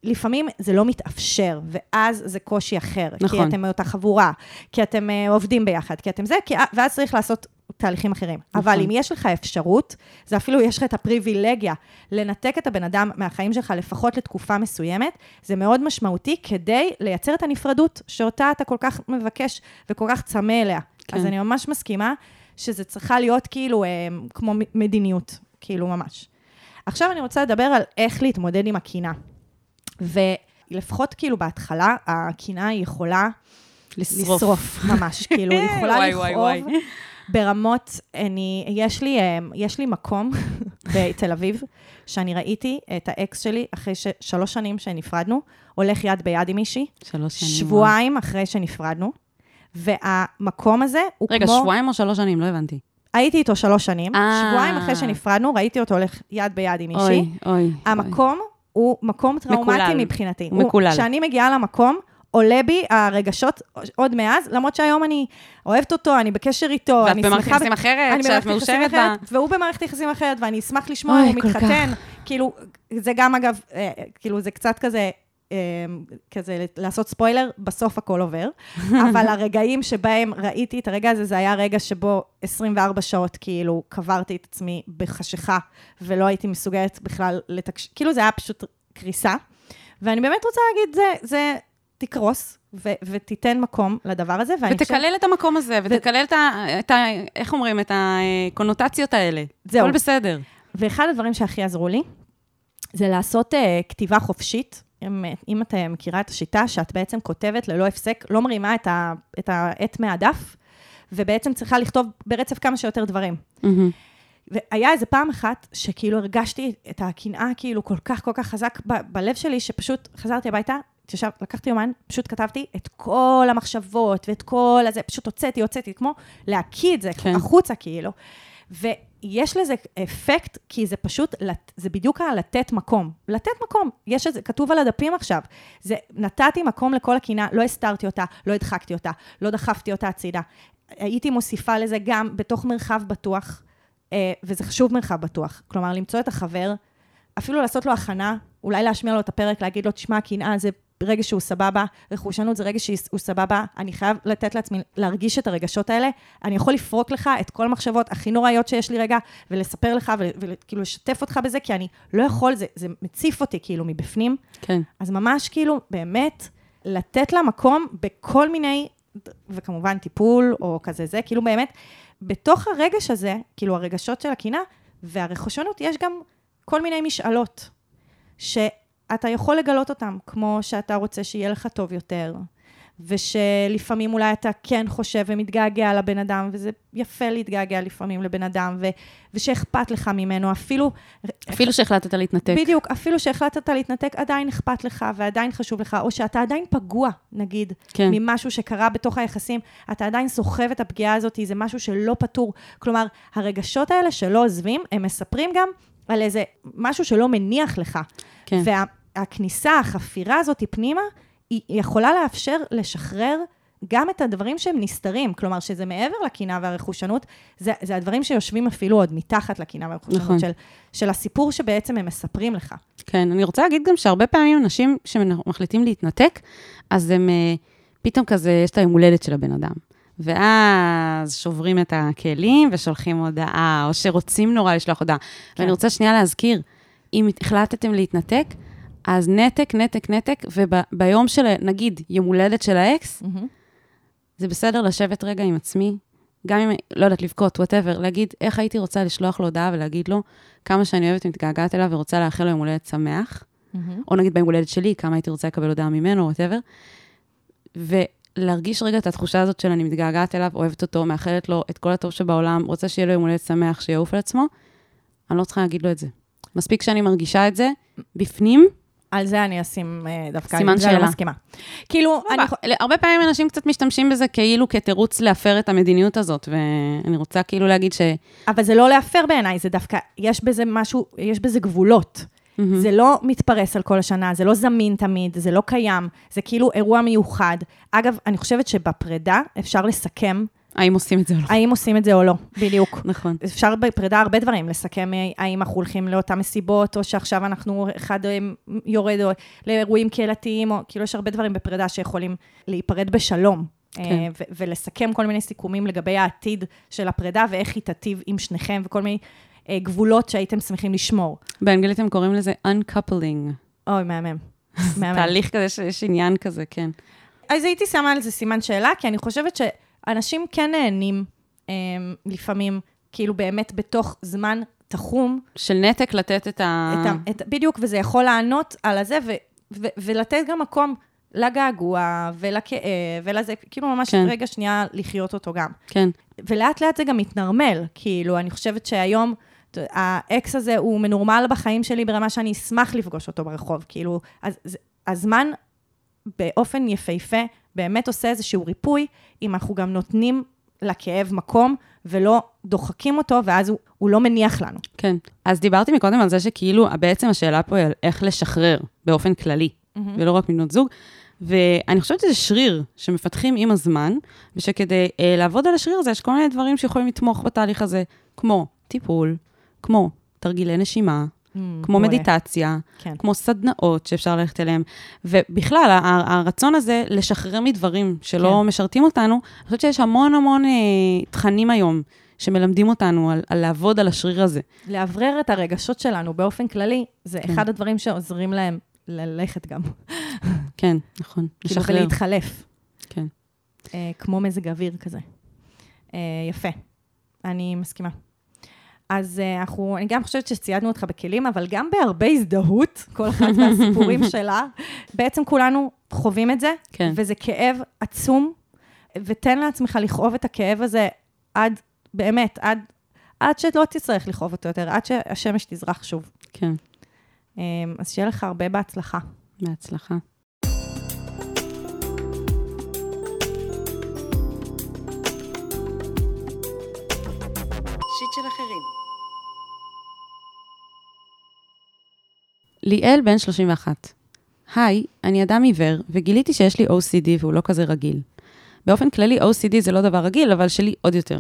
לפעמים זה לא מתאפשר, ואז זה קושי אחר. נכון. כי אתם מאותה חבורה, כי אתם uh, עובדים ביחד, כי אתם זה, כי, ואז צריך לעשות תהליכים אחרים. נכון. אבל אם יש לך אפשרות, זה אפילו יש לך את הפריבילגיה לנתק את הבן אדם מהחיים שלך לפחות לתקופה מסוימת, זה מאוד משמעותי כדי לייצר את הנפרדות שאותה אתה כל כך מבקש וכל כך צמא אליה. כן. אז אני ממש מסכימה שזה צריכה להיות כאילו אה, כמו מדיניות, כאילו ממש. עכשיו אני רוצה לדבר על איך להתמודד עם הקינה. ולפחות כאילו בהתחלה, הקינה יכולה לשרוף. לשרוף ממש, כאילו, היא יכולה לכאוב. ברמות, אני, יש לי, יש לי מקום בתל אביב, שאני ראיתי את האקס שלי אחרי ש, שלוש שנים שנפרדנו, הולך יד ביד עם מישהי. שלוש שנים. שבועיים וואו. אחרי שנפרדנו, והמקום הזה הוא רגע, כמו... רגע, שבועיים או שלוש שנים? לא הבנתי. הייתי איתו שלוש שנים, 아- שבועיים אחרי שנפרדנו, ראיתי אותו הולך יד ביד עם מישהי. אוי, אוי. המקום אוי. הוא מקום טראומטי מקולל. מבחינתי. מקולל. כשאני מגיעה למקום, עולה בי הרגשות עוד מאז, למרות שהיום אני אוהבת אותו, אני בקשר איתו, אני שמחה... ואת במערכת יחסים אחרת, שאת מאושרת בה. והוא במערכת יחסים אחרת, ואני אשמח לשמוע, הוא מתחתן. כאילו, זה גם, אגב, כאילו, זה קצת כזה... כזה לעשות ספוילר, בסוף הכל עובר. אבל הרגעים שבהם ראיתי את הרגע הזה, זה היה רגע שבו 24 שעות כאילו קברתי את עצמי בחשיכה, ולא הייתי מסוגלת בכלל לתקשר, כאילו זה היה פשוט קריסה. ואני באמת רוצה להגיד, זה, זה תקרוס, ו- ותיתן מקום לדבר הזה. ותקלל חושב... את המקום הזה, ותקלל. את ה... את ה... איך אומרים? את הקונוטציות האלה. זהו. הכל בסדר. ואחד הדברים שהכי עזרו לי, זה לעשות uh, כתיבה חופשית. אם, אם את מכירה את השיטה, שאת בעצם כותבת ללא הפסק, לא מרימה את, ה, את העט מהדף, ובעצם צריכה לכתוב ברצף כמה שיותר דברים. Mm-hmm. והיה איזה פעם אחת שכאילו הרגשתי את הקנאה כאילו כל כך כל כך חזק ב- בלב שלי, שפשוט חזרתי הביתה, תשב, לקחתי יומן, פשוט כתבתי את כל המחשבות ואת כל הזה, פשוט הוצאתי, הוצאתי, כמו להקיא את זה כן. החוצה כאילו. ויש לזה אפקט, כי זה פשוט, זה בדיוק לתת מקום. לתת מקום, יש את זה, כתוב על הדפים עכשיו. זה, נתתי מקום לכל הקינה, לא הסתרתי אותה, לא הדחקתי אותה, לא דחפתי אותה הצידה. הייתי מוסיפה לזה גם בתוך מרחב בטוח, אה, וזה חשוב מרחב בטוח. כלומר, למצוא את החבר, אפילו לעשות לו הכנה, אולי להשמיע לו את הפרק, להגיד לו, תשמע, קנאה זה רגע שהוא סבבה, רכושנות זה רגע שהוא סבבה, אני חייב לתת לעצמי להרגיש את הרגשות האלה. אני יכול לפרוק לך את כל המחשבות הכי נוראיות שיש לי רגע, ולספר לך, וכאילו לשתף אותך בזה, כי אני לא יכול, זה, זה מציף אותי כאילו מבפנים. כן. אז ממש כאילו, באמת, לתת לה מקום בכל מיני, וכמובן טיפול או כזה זה, כאילו באמת, בתוך הרגש הזה, כאילו הרגשות של הקינה והרכושנות, יש גם כל מיני משאלות, שאתה יכול לגלות אותן, כמו שאתה רוצה שיהיה לך טוב יותר, ושלפעמים אולי אתה כן חושב ומתגעגע לבן אדם, וזה יפה להתגעגע לפעמים לבן אדם, ו- ושאכפת לך ממנו, אפילו... אפילו שהחלטת להתנתק. בדיוק, אפילו שהחלטת להתנתק, עדיין אכפת לך ועדיין חשוב לך, או שאתה עדיין פגוע, נגיד, כן. ממשהו שקרה בתוך היחסים, אתה עדיין סוחב את הפגיעה הזאת, זה משהו שלא פתור. כלומר, הרגשות האלה שלא עוזבים, הם מספרים גם על איזה משהו שלא מניח לך. כן. והכניסה, החפירה הזאת פנימה, היא יכולה לאפשר לשחרר גם את הדברים שהם נסתרים, כלומר, שזה מעבר לקנאה והרכושנות, זה, זה הדברים שיושבים אפילו עוד מתחת לקנאה והרכושנות, נכון. של, של הסיפור שבעצם הם מספרים לך. כן, אני רוצה להגיד גם שהרבה פעמים אנשים שמחליטים להתנתק, אז הם אה, פתאום כזה, יש את היום הולדת של הבן אדם. ואז שוברים את הכלים ושולחים הודעה, או שרוצים נורא לשלוח הודעה. כן. ואני רוצה שנייה להזכיר, אם החלטתם להתנתק, אז נתק, נתק, נתק, וביום של, נגיד, יום הולדת של האקס, mm-hmm. זה בסדר לשבת רגע עם עצמי, גם אם, לא יודעת, לבכות, whatever, להגיד איך הייתי רוצה לשלוח לו הודעה ולהגיד לו כמה שאני אוהבת ומתגעגעת אליו ורוצה לאחל לו יום הולדת שמח, mm-hmm. או נגיד ביום הולדת שלי, כמה הייתי רוצה לקבל הודעה ממנו, וואטאבר. ולהרגיש רגע את התחושה הזאת של אני מתגעגעת אליו, אוהבת אותו, מאחלת לו את כל הטוב שבעולם, רוצה שיהיה לו יום הולדת שמח, שיעוף על עצמו, אני לא צריכה להגיד לו את זה. מספיק שאני מרגישה את זה בפנים, על זה אני אשים אה, דווקא, סימן שאלה. אני מסכימה. כאילו, אני... הרבה פעמים אנשים קצת משתמשים בזה כאילו כתירוץ להפר את המדיניות הזאת, ואני רוצה כאילו להגיד ש... אבל זה לא להפר בעיניי, זה דווקא, יש בזה משהו, יש בזה גבולות. Mm-hmm. זה לא מתפרס על כל השנה, זה לא זמין תמיד, זה לא קיים, זה כאילו אירוע מיוחד. אגב, אני חושבת שבפרידה אפשר לסכם האם עושים את זה או לא. האם עושים את זה או לא, בדיוק. נכון. אפשר בפרידה הרבה דברים, לסכם אה, האם אנחנו הולכים לאותן מסיבות, או שעכשיו אנחנו, אחד אה, יורד או לאירועים קהילתיים, או כאילו יש הרבה דברים בפרידה שיכולים להיפרד בשלום. אה, כן. ו- ולסכם כל מיני סיכומים לגבי העתיד של הפרידה, ואיך היא תטיב עם שניכם, וכל מיני גבולות שהייתם שמחים לשמור. באנגלית הם קוראים לזה uncoupling. אוי, מהמם. מהמם. תהליך כזה שיש עניין כזה, כן. אז הייתי שמה על זה סימן שאלה, כי אני חושבת ש... אנשים כן נהנים אה, לפעמים, כאילו באמת בתוך זמן תחום. של נתק לתת את ה... את ה את, בדיוק, וזה יכול לענות על הזה, ו, ו, ולתת גם מקום לגעגוע ולכאב ולזה, כאילו ממש כן. רגע שנייה לחיות אותו גם. כן. ולאט לאט זה גם מתנרמל, כאילו, אני חושבת שהיום... האקס הזה הוא מנורמל בחיים שלי ברמה שאני אשמח לפגוש אותו ברחוב. כאילו, אז, הזמן באופן יפהפה באמת עושה איזשהו ריפוי, אם אנחנו גם נותנים לכאב מקום, ולא דוחקים אותו, ואז הוא, הוא לא מניח לנו. כן. אז דיברתי מקודם על זה שכאילו, בעצם השאלה פה היא על איך לשחרר באופן כללי, mm-hmm. ולא רק מבנות זוג. ואני חושבת שזה שריר שמפתחים עם הזמן, ושכדי אה, לעבוד על השריר הזה, יש כל מיני דברים שיכולים לתמוך בתהליך הזה, כמו טיפול, כמו תרגילי נשימה, Mm, כמו בואה. מדיטציה, כן. כמו סדנאות שאפשר ללכת אליהן. ובכלל, הרצון הזה לשחרר מדברים שלא כן. משרתים אותנו, אני חושבת שיש המון המון אה, תכנים היום. שמלמדים אותנו על, על לעבוד על השריר הזה. לאוורר את הרגשות שלנו באופן כללי, זה כן. אחד הדברים שעוזרים להם ללכת גם. כן, נכון. כאילו, לשחרר. ולהתחלף. כן. אה, כמו מזג אוויר כזה. אה, יפה. אני מסכימה. אז uh, אנחנו, אני גם חושבת שציידנו אותך בכלים, אבל גם בהרבה הזדהות, כל אחת מהסיפורים שלה. בעצם כולנו חווים את זה, כן. וזה כאב עצום, ותן לעצמך לכאוב את הכאב הזה עד, באמת, עד, עד שלא תצטרך לכאוב אותו יותר, עד שהשמש תזרח שוב. כן. Um, אז שיהיה לך הרבה בהצלחה. בהצלחה. ליאל בן 31. היי, אני אדם עיוור, וגיליתי שיש לי OCD והוא לא כזה רגיל. באופן כללי, OCD זה לא דבר רגיל, אבל שלי עוד יותר.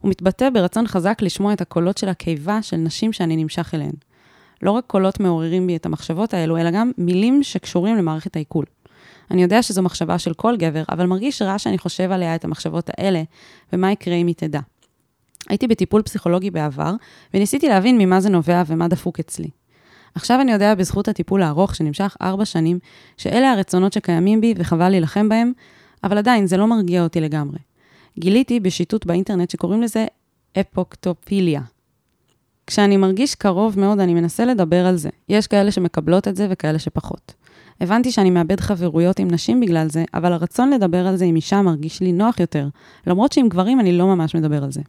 הוא מתבטא ברצון חזק לשמוע את הקולות של הקיבה של נשים שאני נמשך אליהן. לא רק קולות מעוררים בי את המחשבות האלו, אלא גם מילים שקשורים למערכת העיכול. אני יודע שזו מחשבה של כל גבר, אבל מרגיש רע שאני חושב עליה את המחשבות האלה, ומה יקרה אם היא תדע. הייתי בטיפול פסיכולוגי בעבר, וניסיתי להבין ממה זה נובע ומה דפוק אצלי. עכשיו אני יודע בזכות הטיפול הארוך שנמשך ארבע שנים, שאלה הרצונות שקיימים בי וחבל להילחם בהם, אבל עדיין זה לא מרגיע אותי לגמרי. גיליתי בשיטוט באינטרנט שקוראים לזה אפוקטופיליה. כשאני מרגיש קרוב מאוד, אני מנסה לדבר על זה. יש כאלה שמקבלות את זה וכאלה שפחות. הבנתי שאני מאבד חברויות עם נשים בגלל זה, אבל הרצון לדבר על זה עם אישה מרגיש לי נוח יותר, למרות שעם גברים אני לא ממש מדבר על זה.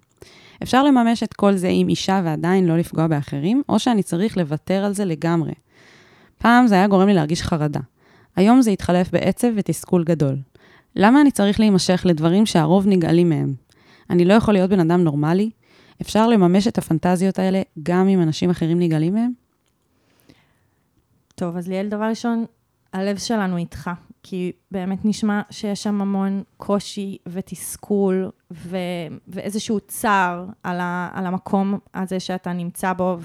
אפשר לממש את כל זה עם אישה ועדיין לא לפגוע באחרים, או שאני צריך לוותר על זה לגמרי. פעם זה היה גורם לי להרגיש חרדה. היום זה התחלף בעצב ותסכול גדול. למה אני צריך להימשך לדברים שהרוב נגאלים מהם? אני לא יכול להיות בן אדם נורמלי? אפשר לממש את הפנטזיות האלה גם אם אנשים אחרים נגאלים מהם? טוב, אז ליאל, דבר ראשון, הלב שלנו איתך, כי באמת נשמע שיש שם המון קושי ותסכול ו... ואיזשהו צער על, ה... על המקום הזה שאתה נמצא בו,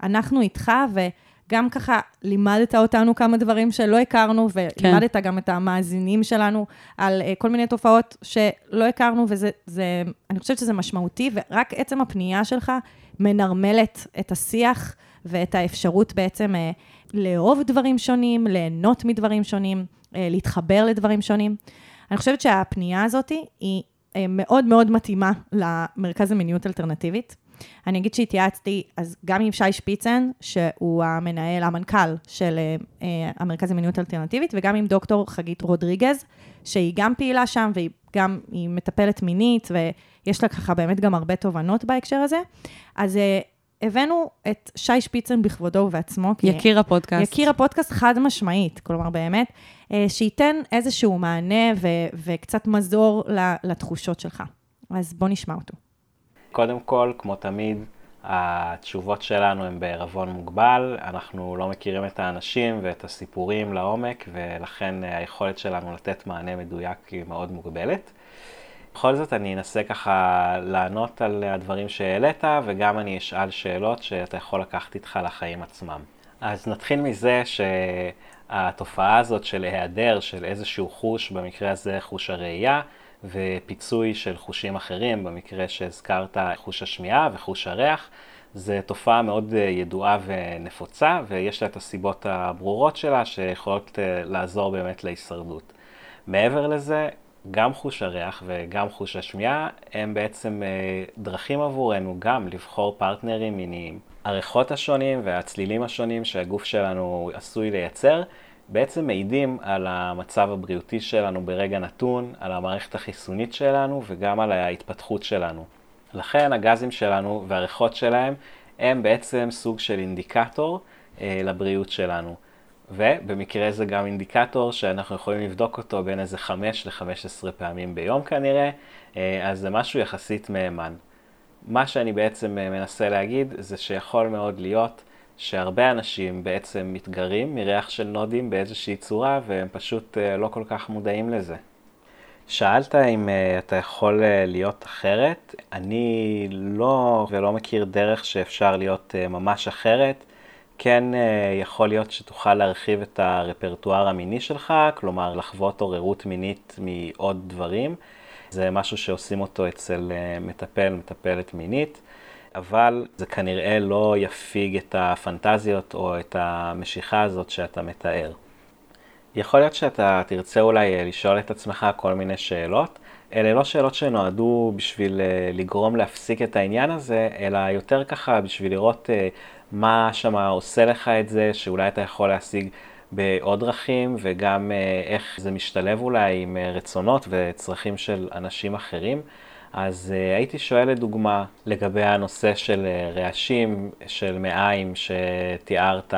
ואנחנו איתך, וגם ככה לימדת אותנו כמה דברים שלא הכרנו, ולימדת כן. גם את המאזינים שלנו על uh, כל מיני תופעות שלא הכרנו, וזה, זה, אני חושבת שזה משמעותי, ורק עצם הפנייה שלך מנרמלת את השיח ואת האפשרות בעצם uh, לאהוב דברים שונים, ליהנות מדברים שונים. אה, להתחבר לדברים שונים. אני חושבת שהפנייה הזאת היא אה, מאוד מאוד מתאימה למרכז למיניות אלטרנטיבית. אני אגיד שהתייעצתי אז גם עם שי שפיצן, שהוא המנהל, המנכ"ל של uh, המרכז למיניות אלטרנטיבית, וגם עם דוקטור חגית רודריגז, שהיא גם פעילה שם, והיא גם, היא מטפלת מינית, ויש לה ככה באמת גם הרבה תובנות בהקשר הזה. אז uh, הבאנו את שי שפיצן בכבודו ובעצמו. יקיר הפודקאסט. יקיר הפודקאסט חד משמעית, כלומר באמת, אה, שייתן איזשהו מענה ו- וקצת מזור לתחושות שלך. אז בוא נשמע אותו. קודם כל, כמו תמיד, התשובות שלנו הן בערבון מוגבל, אנחנו לא מכירים את האנשים ואת הסיפורים לעומק, ולכן היכולת שלנו לתת מענה מדויק היא מאוד מוגבלת. בכל זאת אני אנסה ככה לענות על הדברים שהעלית, וגם אני אשאל שאלות שאתה יכול לקחת איתך לחיים עצמם. אז נתחיל מזה שהתופעה הזאת של היעדר של איזשהו חוש, במקרה הזה חוש הראייה, ופיצוי של חושים אחרים, במקרה שהזכרת חוש השמיעה וחוש הריח, זו תופעה מאוד ידועה ונפוצה, ויש לה את הסיבות הברורות שלה שיכולות לעזור באמת להישרדות. מעבר לזה, גם חוש הריח וגם חוש השמיעה הם בעצם אה, דרכים עבורנו גם לבחור פרטנרים מיניים. הריחות השונים והצלילים השונים שהגוף שלנו עשוי לייצר בעצם מעידים על המצב הבריאותי שלנו ברגע נתון, על המערכת החיסונית שלנו וגם על ההתפתחות שלנו. לכן הגזים שלנו והריחות שלהם הם בעצם סוג של אינדיקטור אה, לבריאות שלנו. ובמקרה זה גם אינדיקטור שאנחנו יכולים לבדוק אותו בין איזה 5 ל-15 פעמים ביום כנראה, אה, אז זה משהו יחסית מהימן. מה שאני בעצם אה, מנסה להגיד זה שיכול מאוד להיות שהרבה אנשים בעצם מתגרים מריח של נודים באיזושהי צורה והם פשוט אה, לא כל כך מודעים לזה. שאלת אם אתה יכול להיות אחרת, אני לא ולא מכיר דרך שאפשר להיות ממש אחרת. כן אה, יכול להיות שתוכל להרחיב את הרפרטואר המיני שלך, כלומר לחוות עוררות מינית מעוד דברים. זה משהו שעושים אותו אצל אה, מטפל, מטפלת מינית, אבל זה כנראה לא יפיג את הפנטזיות או את המשיכה הזאת שאתה מתאר. יכול להיות שאתה תרצה אולי אה, לשאול את עצמך כל מיני שאלות. אלה לא שאלות שנועדו בשביל לגרום להפסיק את העניין הזה, אלא יותר ככה בשביל לראות מה שמה עושה לך את זה, שאולי אתה יכול להשיג בעוד דרכים, וגם אה, איך זה משתלב אולי עם אה, רצונות וצרכים של אנשים אחרים. אז uh, הייתי שואל לדוגמה לגבי הנושא של רעשים, של מעיים שתיארת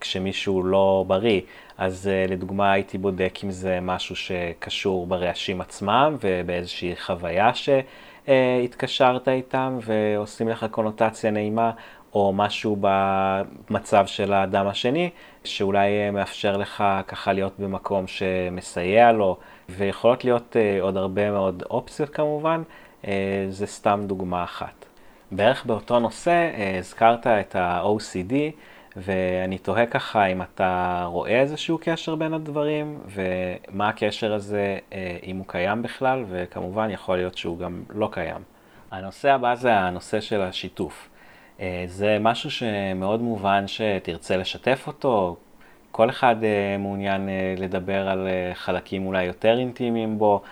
כשמישהו לא בריא. אז לדוגמה הייתי בודק אם זה משהו שקשור ברעשים עצמם ובאיזושהי חוויה שהתקשרת איתם ועושים לך קונוטציה נעימה, או משהו במצב של האדם השני, שאולי מאפשר לך ככה להיות במקום שמסייע לו, ויכולות להיות uh, עוד הרבה מאוד אופציות כמובן, uh, זה סתם דוגמה אחת. בערך באותו נושא הזכרת את ה-OCD, ואני תוהה ככה אם אתה רואה איזשהו קשר בין הדברים, ומה הקשר הזה, אם הוא קיים בכלל, וכמובן יכול להיות שהוא גם לא קיים. הנושא הבא זה הנושא של השיתוף. אה, זה משהו שמאוד מובן שתרצה לשתף אותו, כל אחד אה, מעוניין אה, לדבר על חלקים אולי יותר אינטימיים בו,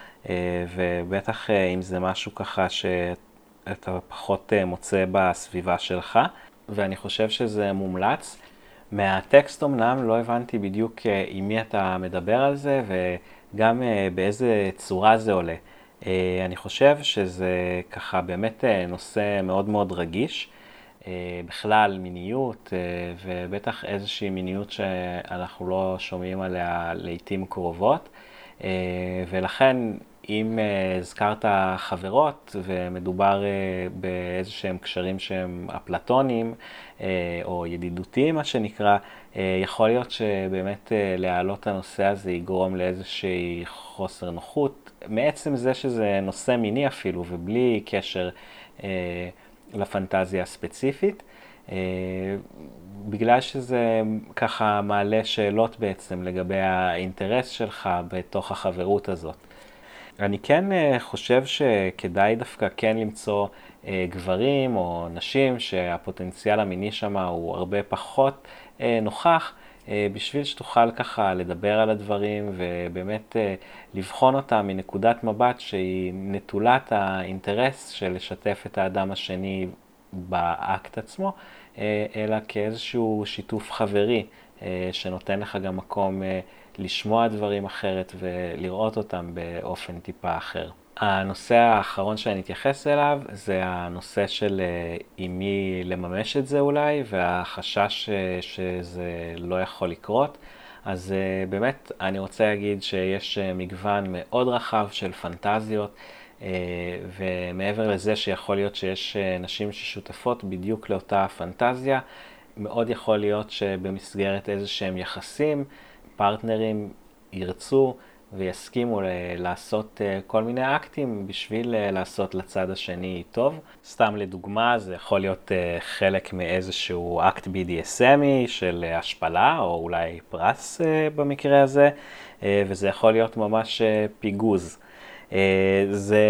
ובטח אם זה משהו ככה שאתה פחות מוצא בסביבה שלך, ואני חושב שזה מומלץ. מהטקסט אמנם לא הבנתי בדיוק עם מי אתה מדבר על זה וגם באיזה צורה זה עולה. אני חושב שזה ככה באמת נושא מאוד מאוד רגיש. אה, בכלל מיניות, אה, ובטח איזושהי מיניות שאנחנו לא שומעים עליה לעיתים קרובות. אה, ולכן אם הזכרת חברות ומדובר באיזה שהם קשרים שהם אפלטוניים uh, או ידידותיים, מה שנקרא, יכול להיות שבאמת להעלות את הנושא הזה יגרום לאיזושהי חוסר נוחות, מעצם זה שזה נושא מיני אפילו ובלי קשר uh, לפנטזיה הספציפית. Uh, בגלל שזה ככה מעלה שאלות בעצם לגבי האינטרס שלך בתוך החברות הזאת. אני כן אה, חושב שכדאי דווקא כן למצוא אה, גברים או נשים שהפוטנציאל המיני שם הוא הרבה פחות אה, נוכח, בשביל שתוכל ככה לדבר על הדברים ובאמת לבחון אותם מנקודת מבט שהיא נטולת האינטרס של לשתף את האדם השני באקט עצמו, אלא כאיזשהו שיתוף חברי שנותן לך גם מקום לשמוע דברים אחרת ולראות אותם באופן טיפה אחר. הנושא האחרון שאני אתייחס אליו זה הנושא של אה, עם מי לממש את זה אולי, והחשש אה, שזה לא יכול לקרות. אז אה, באמת, אני רוצה להגיד שיש מגוון מאוד רחב של פנטזיות, ומעבר לזה שיכול להיות שיש נשים ששותפות בדיוק לאותה פנטזיה, מאוד יכול להיות שבמסגרת איזה שהם יחסים, פרטנרים ירצו ויסכימו לעשות אה, כל מיני אקטים בשביל אה, לעשות לצד השני טוב. סתם לדוגמה, זה יכול להיות אה, חלק מאיזשהו אקט BDSMי של השפלה, או אולי פרס במקרה הזה, וזה יכול להיות ממש פיגוז. זה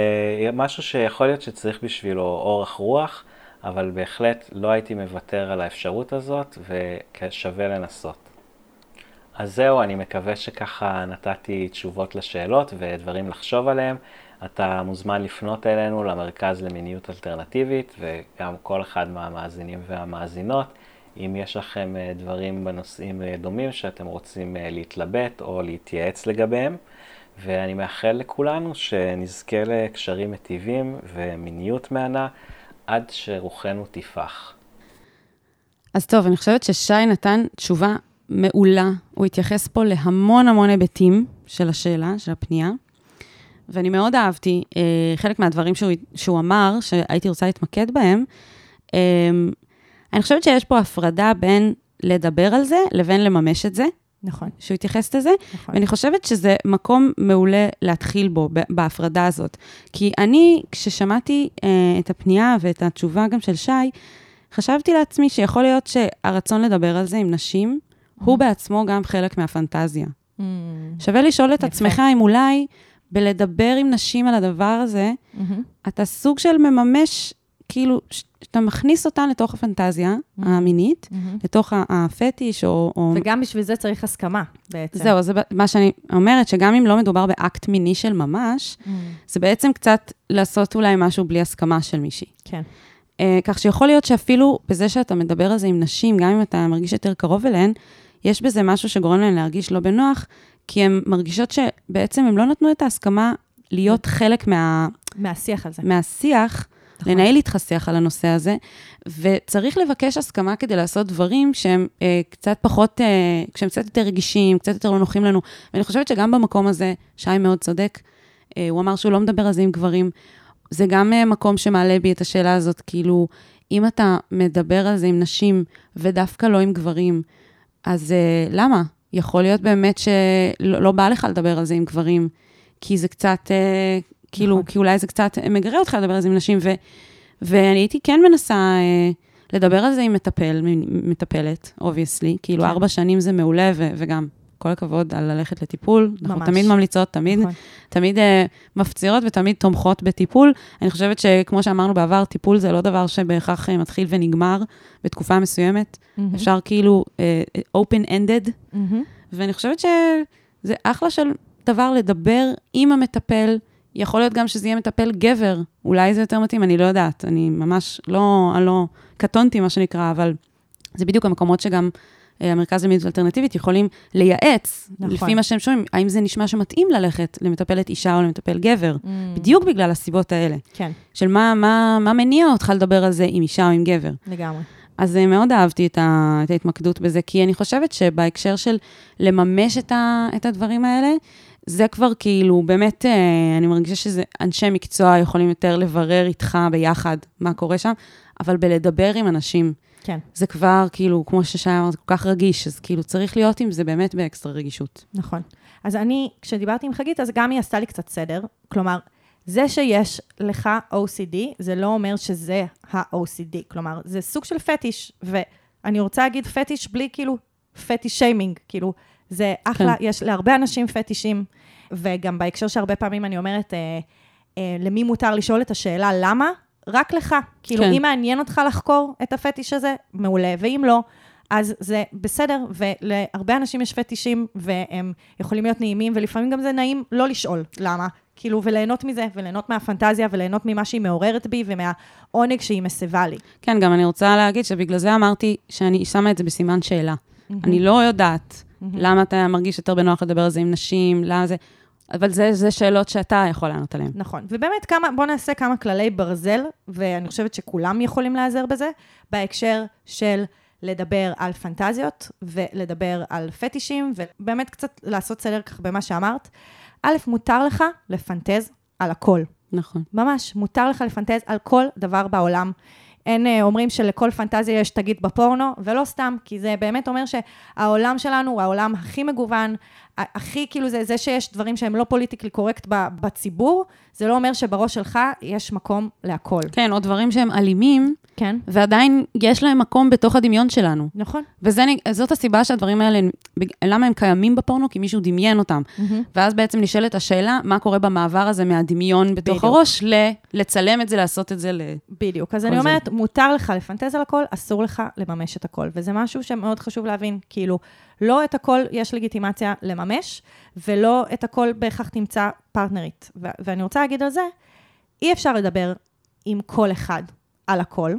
משהו שיכול להיות שצריך בשבילו אורך רוח, אבל בהחלט לא הייתי מוותר על האפשרות הזאת, ושווה לנסות. אז זהו, אני מקווה שככה נתתי תשובות לשאלות ודברים לחשוב עליהם. אתה מוזמן לפנות אלינו למרכז למיניות אלטרנטיבית, וגם כל אחד מהמאזינים והמאזינות, אם יש לכם אה, דברים בנושאים אה, דומים שאתם רוצים אה, להתלבט או להתייעץ לגביהם. ואני מאחל לכולנו שנזכה לקשרים מטיבים ומיניות מהנה עד שרוחנו תפח. אז טוב, אני חושבת ששי נתן תשובה מעולה. הוא התייחס פה להמון המון היבטים של השאלה, של הפנייה, ואני מאוד אהבתי אה, חלק מהדברים שהוא, שהוא אמר, שהייתי רוצה להתמקד בהם. אה, אני חושבת שיש פה הפרדה בין לדבר על זה לבין לממש את זה. נכון. שהוא התייחס לזה, נכון. ואני חושבת שזה מקום מעולה להתחיל בו, בהפרדה הזאת. כי אני, כששמעתי אה, את הפנייה ואת התשובה גם של שי, חשבתי לעצמי שיכול להיות שהרצון לדבר על זה עם נשים, הוא בעצמו גם חלק מהפנטזיה. Mm. שווה לשאול את עצמך אם אולי בלדבר עם נשים על הדבר הזה, mm-hmm. אתה סוג של מממש, כאילו, שאתה מכניס אותן לתוך הפנטזיה mm-hmm. המינית, mm-hmm. לתוך הפטיש, או, או... וגם בשביל זה צריך הסכמה, בעצם. זהו, זה מה שאני אומרת, שגם אם לא מדובר באקט מיני של ממש, mm. זה בעצם קצת לעשות אולי משהו בלי הסכמה של מישהי. כן. Uh, כך שיכול להיות שאפילו בזה שאתה מדבר על זה עם נשים, גם אם אתה מרגיש יותר קרוב אליהן, יש בזה משהו שגורם להן להרגיש לא בנוח, כי הן מרגישות שבעצם הן לא נתנו את ההסכמה להיות חלק מה... מהשיח הזה. מהשיח, נכון. לנהל איתך שיח על הנושא הזה, וצריך לבקש הסכמה כדי לעשות דברים שהם אה, קצת פחות, אה, שהם קצת יותר רגישים, קצת יותר לא נוחים לנו. ואני חושבת שגם במקום הזה, שי מאוד צודק, אה, הוא אמר שהוא לא מדבר על זה עם גברים. זה גם אה, מקום שמעלה בי את השאלה הזאת, כאילו, אם אתה מדבר על זה עם נשים ודווקא לא עם גברים, אז uh, למה? יכול להיות באמת שלא לא בא לך לדבר על זה עם גברים, כי זה קצת, uh, כאילו, נכון. כי אולי זה קצת מגרה אותך לדבר על זה עם נשים, ו, ואני הייתי כן מנסה uh, לדבר על זה עם מטפל, מטפלת, obviously, כאילו, כן. ארבע שנים זה מעולה, ו, וגם כל הכבוד על ללכת לטיפול. ממש. אנחנו תמיד ממליצות, תמיד, נכון. תמיד uh, מפצירות ותמיד תומכות בטיפול. אני חושבת שכמו שאמרנו בעבר, טיפול זה לא דבר שבהכרח uh, מתחיל ונגמר בתקופה מסוימת. Mm-hmm. אפשר כאילו uh, open-ended, mm-hmm. ואני חושבת שזה אחלה של דבר לדבר עם המטפל. יכול להיות גם שזה יהיה מטפל גבר, אולי זה יותר מתאים, אני לא יודעת. אני ממש לא, אני לא, קטונתי, מה שנקרא, אבל זה בדיוק המקומות שגם אה, המרכז למיניות אלטרנטיבית יכולים לייעץ, נכון. לפי מה שהם שומעים, האם זה נשמע שמתאים ללכת למטפלת אישה או למטפל גבר, mm. בדיוק בגלל הסיבות האלה. כן. של מה, מה, מה מניע אותך לדבר על זה עם אישה או עם גבר. לגמרי. אז אה, מאוד אהבתי את, ה, את ההתמקדות בזה, כי אני חושבת שבהקשר של לממש את, ה, את הדברים האלה, זה כבר כאילו, באמת, אה, אני מרגישה שזה אנשי מקצוע יכולים יותר לברר איתך ביחד מה קורה שם, אבל בלדבר עם אנשים. כן. זה כבר, כאילו, כמו ששי אמר, זה כל כך רגיש, אז כאילו, צריך להיות עם זה באמת באקסטרה רגישות. נכון. אז אני, כשדיברתי עם חגית, אז גם היא עשתה לי קצת סדר. כלומר, זה שיש לך OCD, זה לא אומר שזה ה-OCD. כלומר, זה סוג של פטיש, ואני רוצה להגיד פטיש בלי כאילו פטיש שיימינג, כאילו, זה אחלה, כן. יש להרבה אנשים פטישים, וגם בהקשר שהרבה פעמים אני אומרת, אה, אה, למי מותר לשאול את השאלה למה? רק לך. כאילו, כן. אם מעניין אותך לחקור את הפטיש הזה, מעולה, ואם לא, אז זה בסדר, ולהרבה אנשים יש פטישים, והם יכולים להיות נעימים, ולפעמים גם זה נעים לא לשאול למה. כאילו, וליהנות מזה, וליהנות מהפנטזיה, וליהנות ממה שהיא מעוררת בי, ומהעונג שהיא מסבה לי. כן, גם אני רוצה להגיד שבגלל זה אמרתי שאני שמה את זה בסימן שאלה. Mm-hmm. אני לא יודעת mm-hmm. למה אתה מרגיש יותר בנוח לדבר על זה עם נשים, למה זה... אבל זה, זה שאלות שאתה יכול לענות עליהן. נכון. ובאמת, כמה, בוא נעשה כמה כללי ברזל, ואני חושבת שכולם יכולים להיעזר בזה, בהקשר של לדבר על פנטזיות, ולדבר על פטישים, ובאמת קצת לעשות סדר כך במה שאמרת. א', מותר לך לפנטז על הכל. נכון. ממש, מותר לך לפנטז על כל דבר בעולם. אין אה, אומרים שלכל פנטזיה יש תגית בפורנו, ולא סתם, כי זה באמת אומר שהעולם שלנו הוא העולם הכי מגוון, הכי, כאילו, זה, זה שיש דברים שהם לא פוליטיקלי קורקט בציבור, זה לא אומר שבראש שלך יש מקום להכל. כן, או דברים שהם אלימים, כן. ועדיין יש להם מקום בתוך הדמיון שלנו. נכון. וזאת הסיבה שהדברים האלה, למה הם קיימים בפורנו? כי מישהו דמיין אותם. Mm-hmm. ואז בעצם נשאלת השאלה, מה קורה במעבר הזה מהדמיון בתוך בדיוק. הראש, ל- לצלם את זה, לעשות את זה ל... בדיוק. אז אני אומרת, מותר לך לפנטז על הכל, אסור לך לממש את הכל. וזה משהו שמאוד חשוב להבין, כאילו, לא את הכל יש לגיטימציה לממש, ולא את הכל בהכרח תמצא פרטנרית. ו- ואני רוצה להגיד על זה, אי אפשר לדבר עם כל אחד על הכל,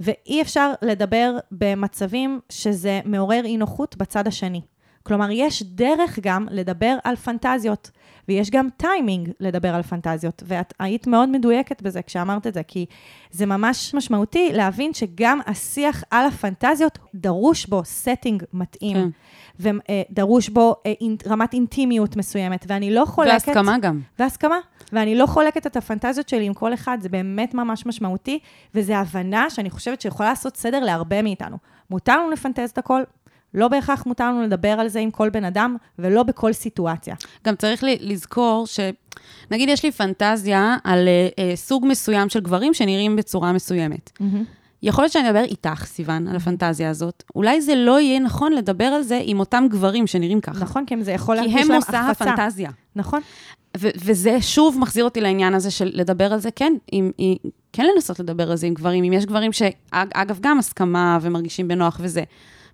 ואי אפשר לדבר במצבים שזה מעורר אי נוחות בצד השני. כלומר, יש דרך גם לדבר על פנטזיות, ויש גם טיימינג לדבר על פנטזיות, ואת היית מאוד מדויקת בזה כשאמרת את זה, כי זה ממש משמעותי להבין שגם השיח על הפנטזיות, דרוש בו setting מתאים. כן. ודרוש בו אה, רמת אינטימיות מסוימת, ואני לא חולקת... והסכמה גם. והסכמה. ואני לא חולקת את הפנטזיות שלי עם כל אחד, זה באמת ממש משמעותי, וזו הבנה שאני חושבת שיכולה לעשות סדר להרבה מאיתנו. מותר לנו לפנטז את הכל, לא בהכרח מותר לנו לדבר על זה עם כל בן אדם, ולא בכל סיטואציה. גם צריך לזכור ש... נגיד, יש לי פנטזיה על uh, סוג מסוים של גברים שנראים בצורה מסוימת. Mm-hmm. יכול להיות שאני אדבר איתך, סיוון, על הפנטזיה הזאת. אולי זה לא יהיה נכון לדבר על זה עם אותם גברים שנראים ככה. נכון, כי זה יכול להרגיש להם הפצה. כי הם מושא הפנטזיה. נכון. ו- וזה שוב מחזיר אותי לעניין הזה של לדבר על זה, כן, עם, עם, כן לנסות לדבר על זה עם גברים, אם יש גברים שאגב, גם הסכמה ומרגישים בנוח וזה.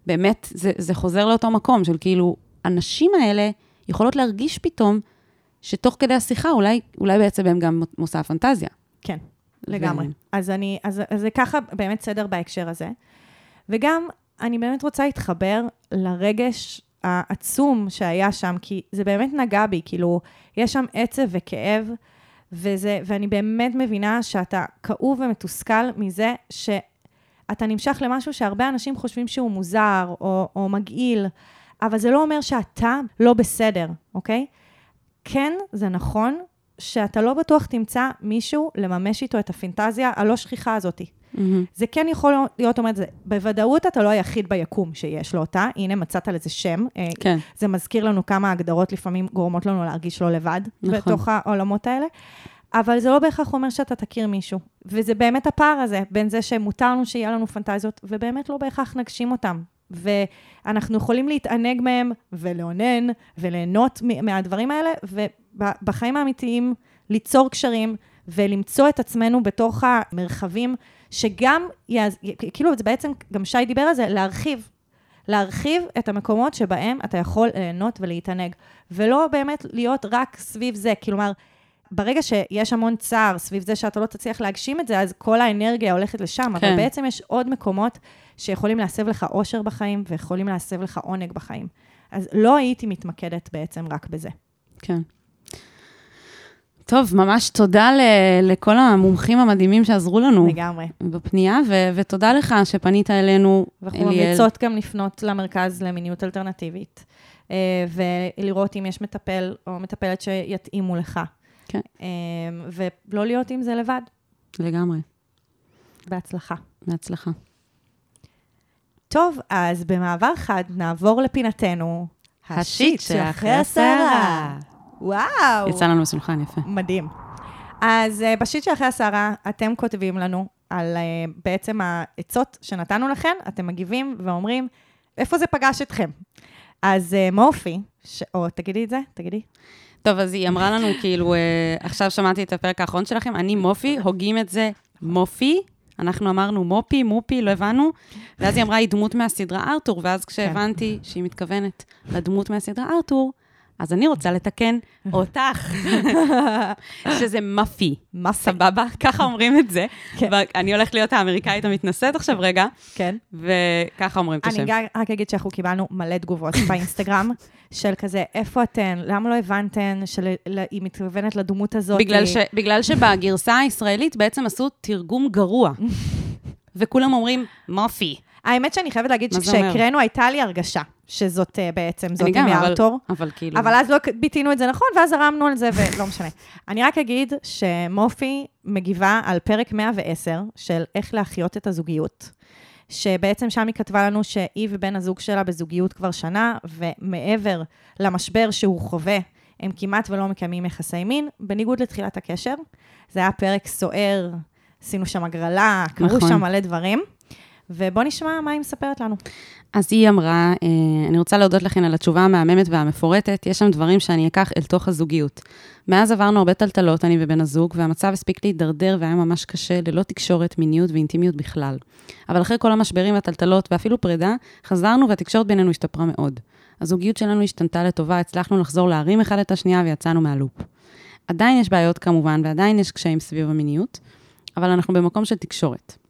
באמת, זה, זה חוזר לאותו מקום של כאילו, הנשים האלה יכולות להרגיש פתאום שתוך כדי השיחה, אולי, אולי בעצם הם גם מושא הפנטזיה. כן, לגמרי. ו... אז אני, אז, אז זה ככה באמת סדר בהקשר הזה. וגם, אני באמת רוצה להתחבר לרגש העצום שהיה שם, כי זה באמת נגע בי, כאילו, יש שם עצב וכאב, וזה, ואני באמת מבינה שאתה כאוב ומתוסכל מזה שאתה נמשך למשהו שהרבה אנשים חושבים שהוא מוזר או, או מגעיל, אבל זה לא אומר שאתה לא בסדר, אוקיי? כן, זה נכון שאתה לא בטוח תמצא מישהו לממש איתו את הפנטזיה הלא שכיחה הזאתי. Mm-hmm. זה כן יכול להיות, אומרת, זה, בוודאות אתה לא היחיד ביקום שיש לו אותה, הנה מצאת לזה שם. אה, כן. זה מזכיר לנו כמה הגדרות לפעמים גורמות לנו להרגיש לא לבד, נכון. בתוך העולמות האלה. אבל זה לא בהכרח אומר שאתה תכיר מישהו. וזה באמת הפער הזה, בין זה שמותר לנו שיהיה לנו פנטזיות, ובאמת לא בהכרח נגשים אותם. ואנחנו יכולים להתענג מהם, ולאונן, וליהנות מהדברים האלה, ובחיים האמיתיים ליצור קשרים, ולמצוא את עצמנו בתוך המרחבים שגם, יעז... כאילו זה בעצם, גם שי דיבר על זה, להרחיב. להרחיב את המקומות שבהם אתה יכול ליהנות ולהתענג, ולא באמת להיות רק סביב זה. כלומר, ברגע שיש המון צער סביב זה שאתה לא תצליח להגשים את זה, אז כל האנרגיה הולכת לשם, כן. אבל בעצם יש עוד מקומות שיכולים להסב לך אושר בחיים, ויכולים להסב לך עונג בחיים. אז לא הייתי מתמקדת בעצם רק בזה. כן. טוב, ממש תודה ל- לכל המומחים המדהימים שעזרו לנו. לגמרי. בפנייה, ו- ותודה לך שפנית אלינו, אליאל. ואנחנו ממליצות גם לפנות למרכז למיניות אלטרנטיבית. ולראות אם יש מטפל או מטפלת שיתאימו לך. כן. ולא להיות עם זה לבד. לגמרי. בהצלחה. בהצלחה. טוב, אז במעבר חד נעבור לפינתנו. השיט שאחרי הסערה. וואו. יצא לנו מסונכן, יפה. מדהים. אז uh, בשיט שאחרי הסערה, אתם כותבים לנו על uh, בעצם העצות שנתנו לכם, אתם מגיבים ואומרים, איפה זה פגש אתכם? אז uh, מורפי, ש... או תגידי את זה, תגידי. טוב, אז היא אמרה לנו, כאילו, uh, עכשיו שמעתי את הפרק האחרון שלכם, אני מופי, הוגים את זה מופי, אנחנו אמרנו מופי, מופי, לא הבנו, ואז היא אמרה, היא דמות מהסדרה ארתור, ואז כשהבנתי שהיא מתכוונת לדמות מהסדרה ארתור, אז אני רוצה לתקן אותך, שזה מפי. מפי. סבבה? ככה אומרים את זה. כן. ואני הולכת להיות האמריקאית המתנשאת עכשיו רגע. כן. וככה אומרים את השם. אני רק אגיד שאנחנו קיבלנו מלא תגובות באינסטגרם, של כזה, איפה אתן? למה לא הבנתן שהיא מתכוונת לדמות הזאת? בגלל, ש, בגלל שבגרסה הישראלית בעצם עשו תרגום גרוע. וכולם אומרים, מופי. האמת שאני חייבת להגיד שכשהקראנו, הייתה לי הרגשה שזאת uh, בעצם, זאת עם הארתור. אבל, אבל כאילו... אבל אז לא ביטאנו את זה נכון, ואז הרמנו על זה, ולא משנה. אני רק אגיד שמופי מגיבה על פרק 110 של איך להחיות את הזוגיות. שבעצם שם היא כתבה לנו שהיא ובן הזוג שלה בזוגיות כבר שנה, ומעבר למשבר שהוא חווה, הם כמעט ולא מקיימים יחסי מין, בניגוד לתחילת הקשר. זה היה פרק סוער, עשינו שם הגרלה, קרו נכון. שם מלא דברים. ובואו נשמע מה היא מספרת לנו. אז היא אמרה, אה, אני רוצה להודות לכן על התשובה המהממת והמפורטת, יש שם דברים שאני אקח אל תוך הזוגיות. מאז עברנו הרבה טלטלות, אני ובן הזוג, והמצב הספיק להידרדר והיה ממש קשה, ללא תקשורת, מיניות ואינטימיות בכלל. אבל אחרי כל המשברים והטלטלות, ואפילו פרידה, חזרנו והתקשורת בינינו השתפרה מאוד. הזוגיות שלנו השתנתה לטובה, הצלחנו לחזור להרים אחד את השנייה ויצאנו מהלופ. עדיין יש בעיות כמובן, ועדיין יש קשיים סביב המיניות, אבל אנחנו במקום של תקשורת.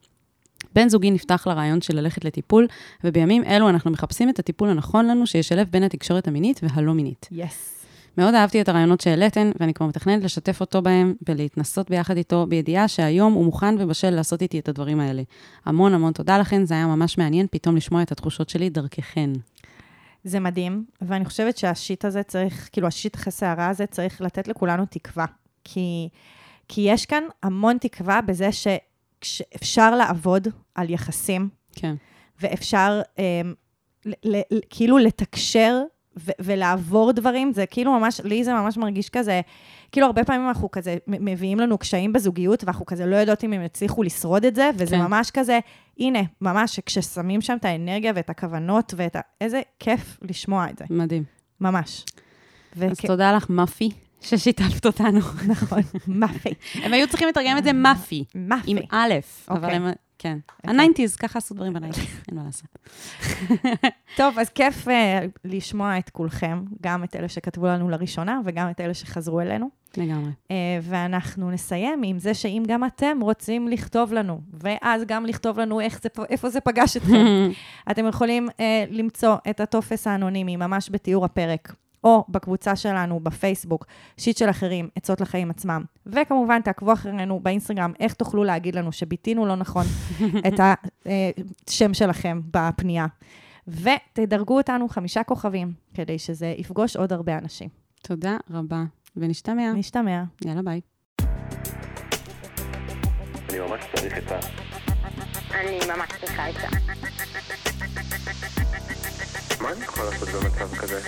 בן זוגי נפתח לרעיון של ללכת לטיפול, ובימים אלו אנחנו מחפשים את הטיפול הנכון לנו, שישלב בין התקשורת המינית והלא מינית. יס. Yes. מאוד אהבתי את הרעיונות שהעליתן, ואני כבר מתכננת לשתף אותו בהם ולהתנסות ביחד איתו, בידיעה שהיום הוא מוכן ובשל לעשות איתי את הדברים האלה. המון המון תודה לכן, זה היה ממש מעניין פתאום לשמוע את התחושות שלי דרככן. זה מדהים, ואני חושבת שהשיט הזה צריך, כאילו השיט אחרי סערה הזה צריך לתת לכולנו תקווה. כי, כי יש כאן המון תקווה בזה ש... שאפשר לעבוד על יחסים, כן. ואפשר um, ל- ל- כאילו לתקשר ו- ולעבור דברים, זה כאילו ממש, לי זה ממש מרגיש כזה, כאילו הרבה פעמים אנחנו כזה, מביאים לנו קשיים בזוגיות, ואנחנו כזה לא יודעות אם הם יצליחו לשרוד את זה, וזה כן. ממש כזה, הנה, ממש, כששמים שם את האנרגיה ואת הכוונות ואת ה... איזה כיף לשמוע את זה. מדהים. ממש. אז וכ... תודה לך, מפי. ששיתפת אותנו. נכון, מאפי. הם היו צריכים לתרגם את זה מאפי. מאפי. עם א', אבל אוקיי. הם... כן. אוקיי. ה nineties, ככה עשו דברים ב nineties, אין מה לעשות. טוב, אז כיף אה, לשמוע את כולכם, גם את אלה שכתבו לנו לראשונה וגם את אלה שחזרו אלינו. לגמרי. אה, ואנחנו נסיים עם זה שאם גם אתם רוצים לכתוב לנו, ואז גם לכתוב לנו זה, איפה זה פגש אתכם, אתם יכולים uh, למצוא את הטופס האנונימי ממש בתיאור הפרק. או בקבוצה שלנו בפייסבוק, שיט של אחרים, עצות לחיים עצמם. וכמובן, תעקבו אחרינו באינסטגרם, איך תוכלו להגיד לנו שביטינו לא נכון את השם שלכם בפנייה. ותדרגו אותנו חמישה כוכבים, כדי שזה יפגוש עוד הרבה אנשים. תודה רבה, ונשתמע. נשתמע. יאללה, ביי. אני ממש צריך עצה. אני ממש צריכה עצה. מה אני יכול לעשות במצב כזה?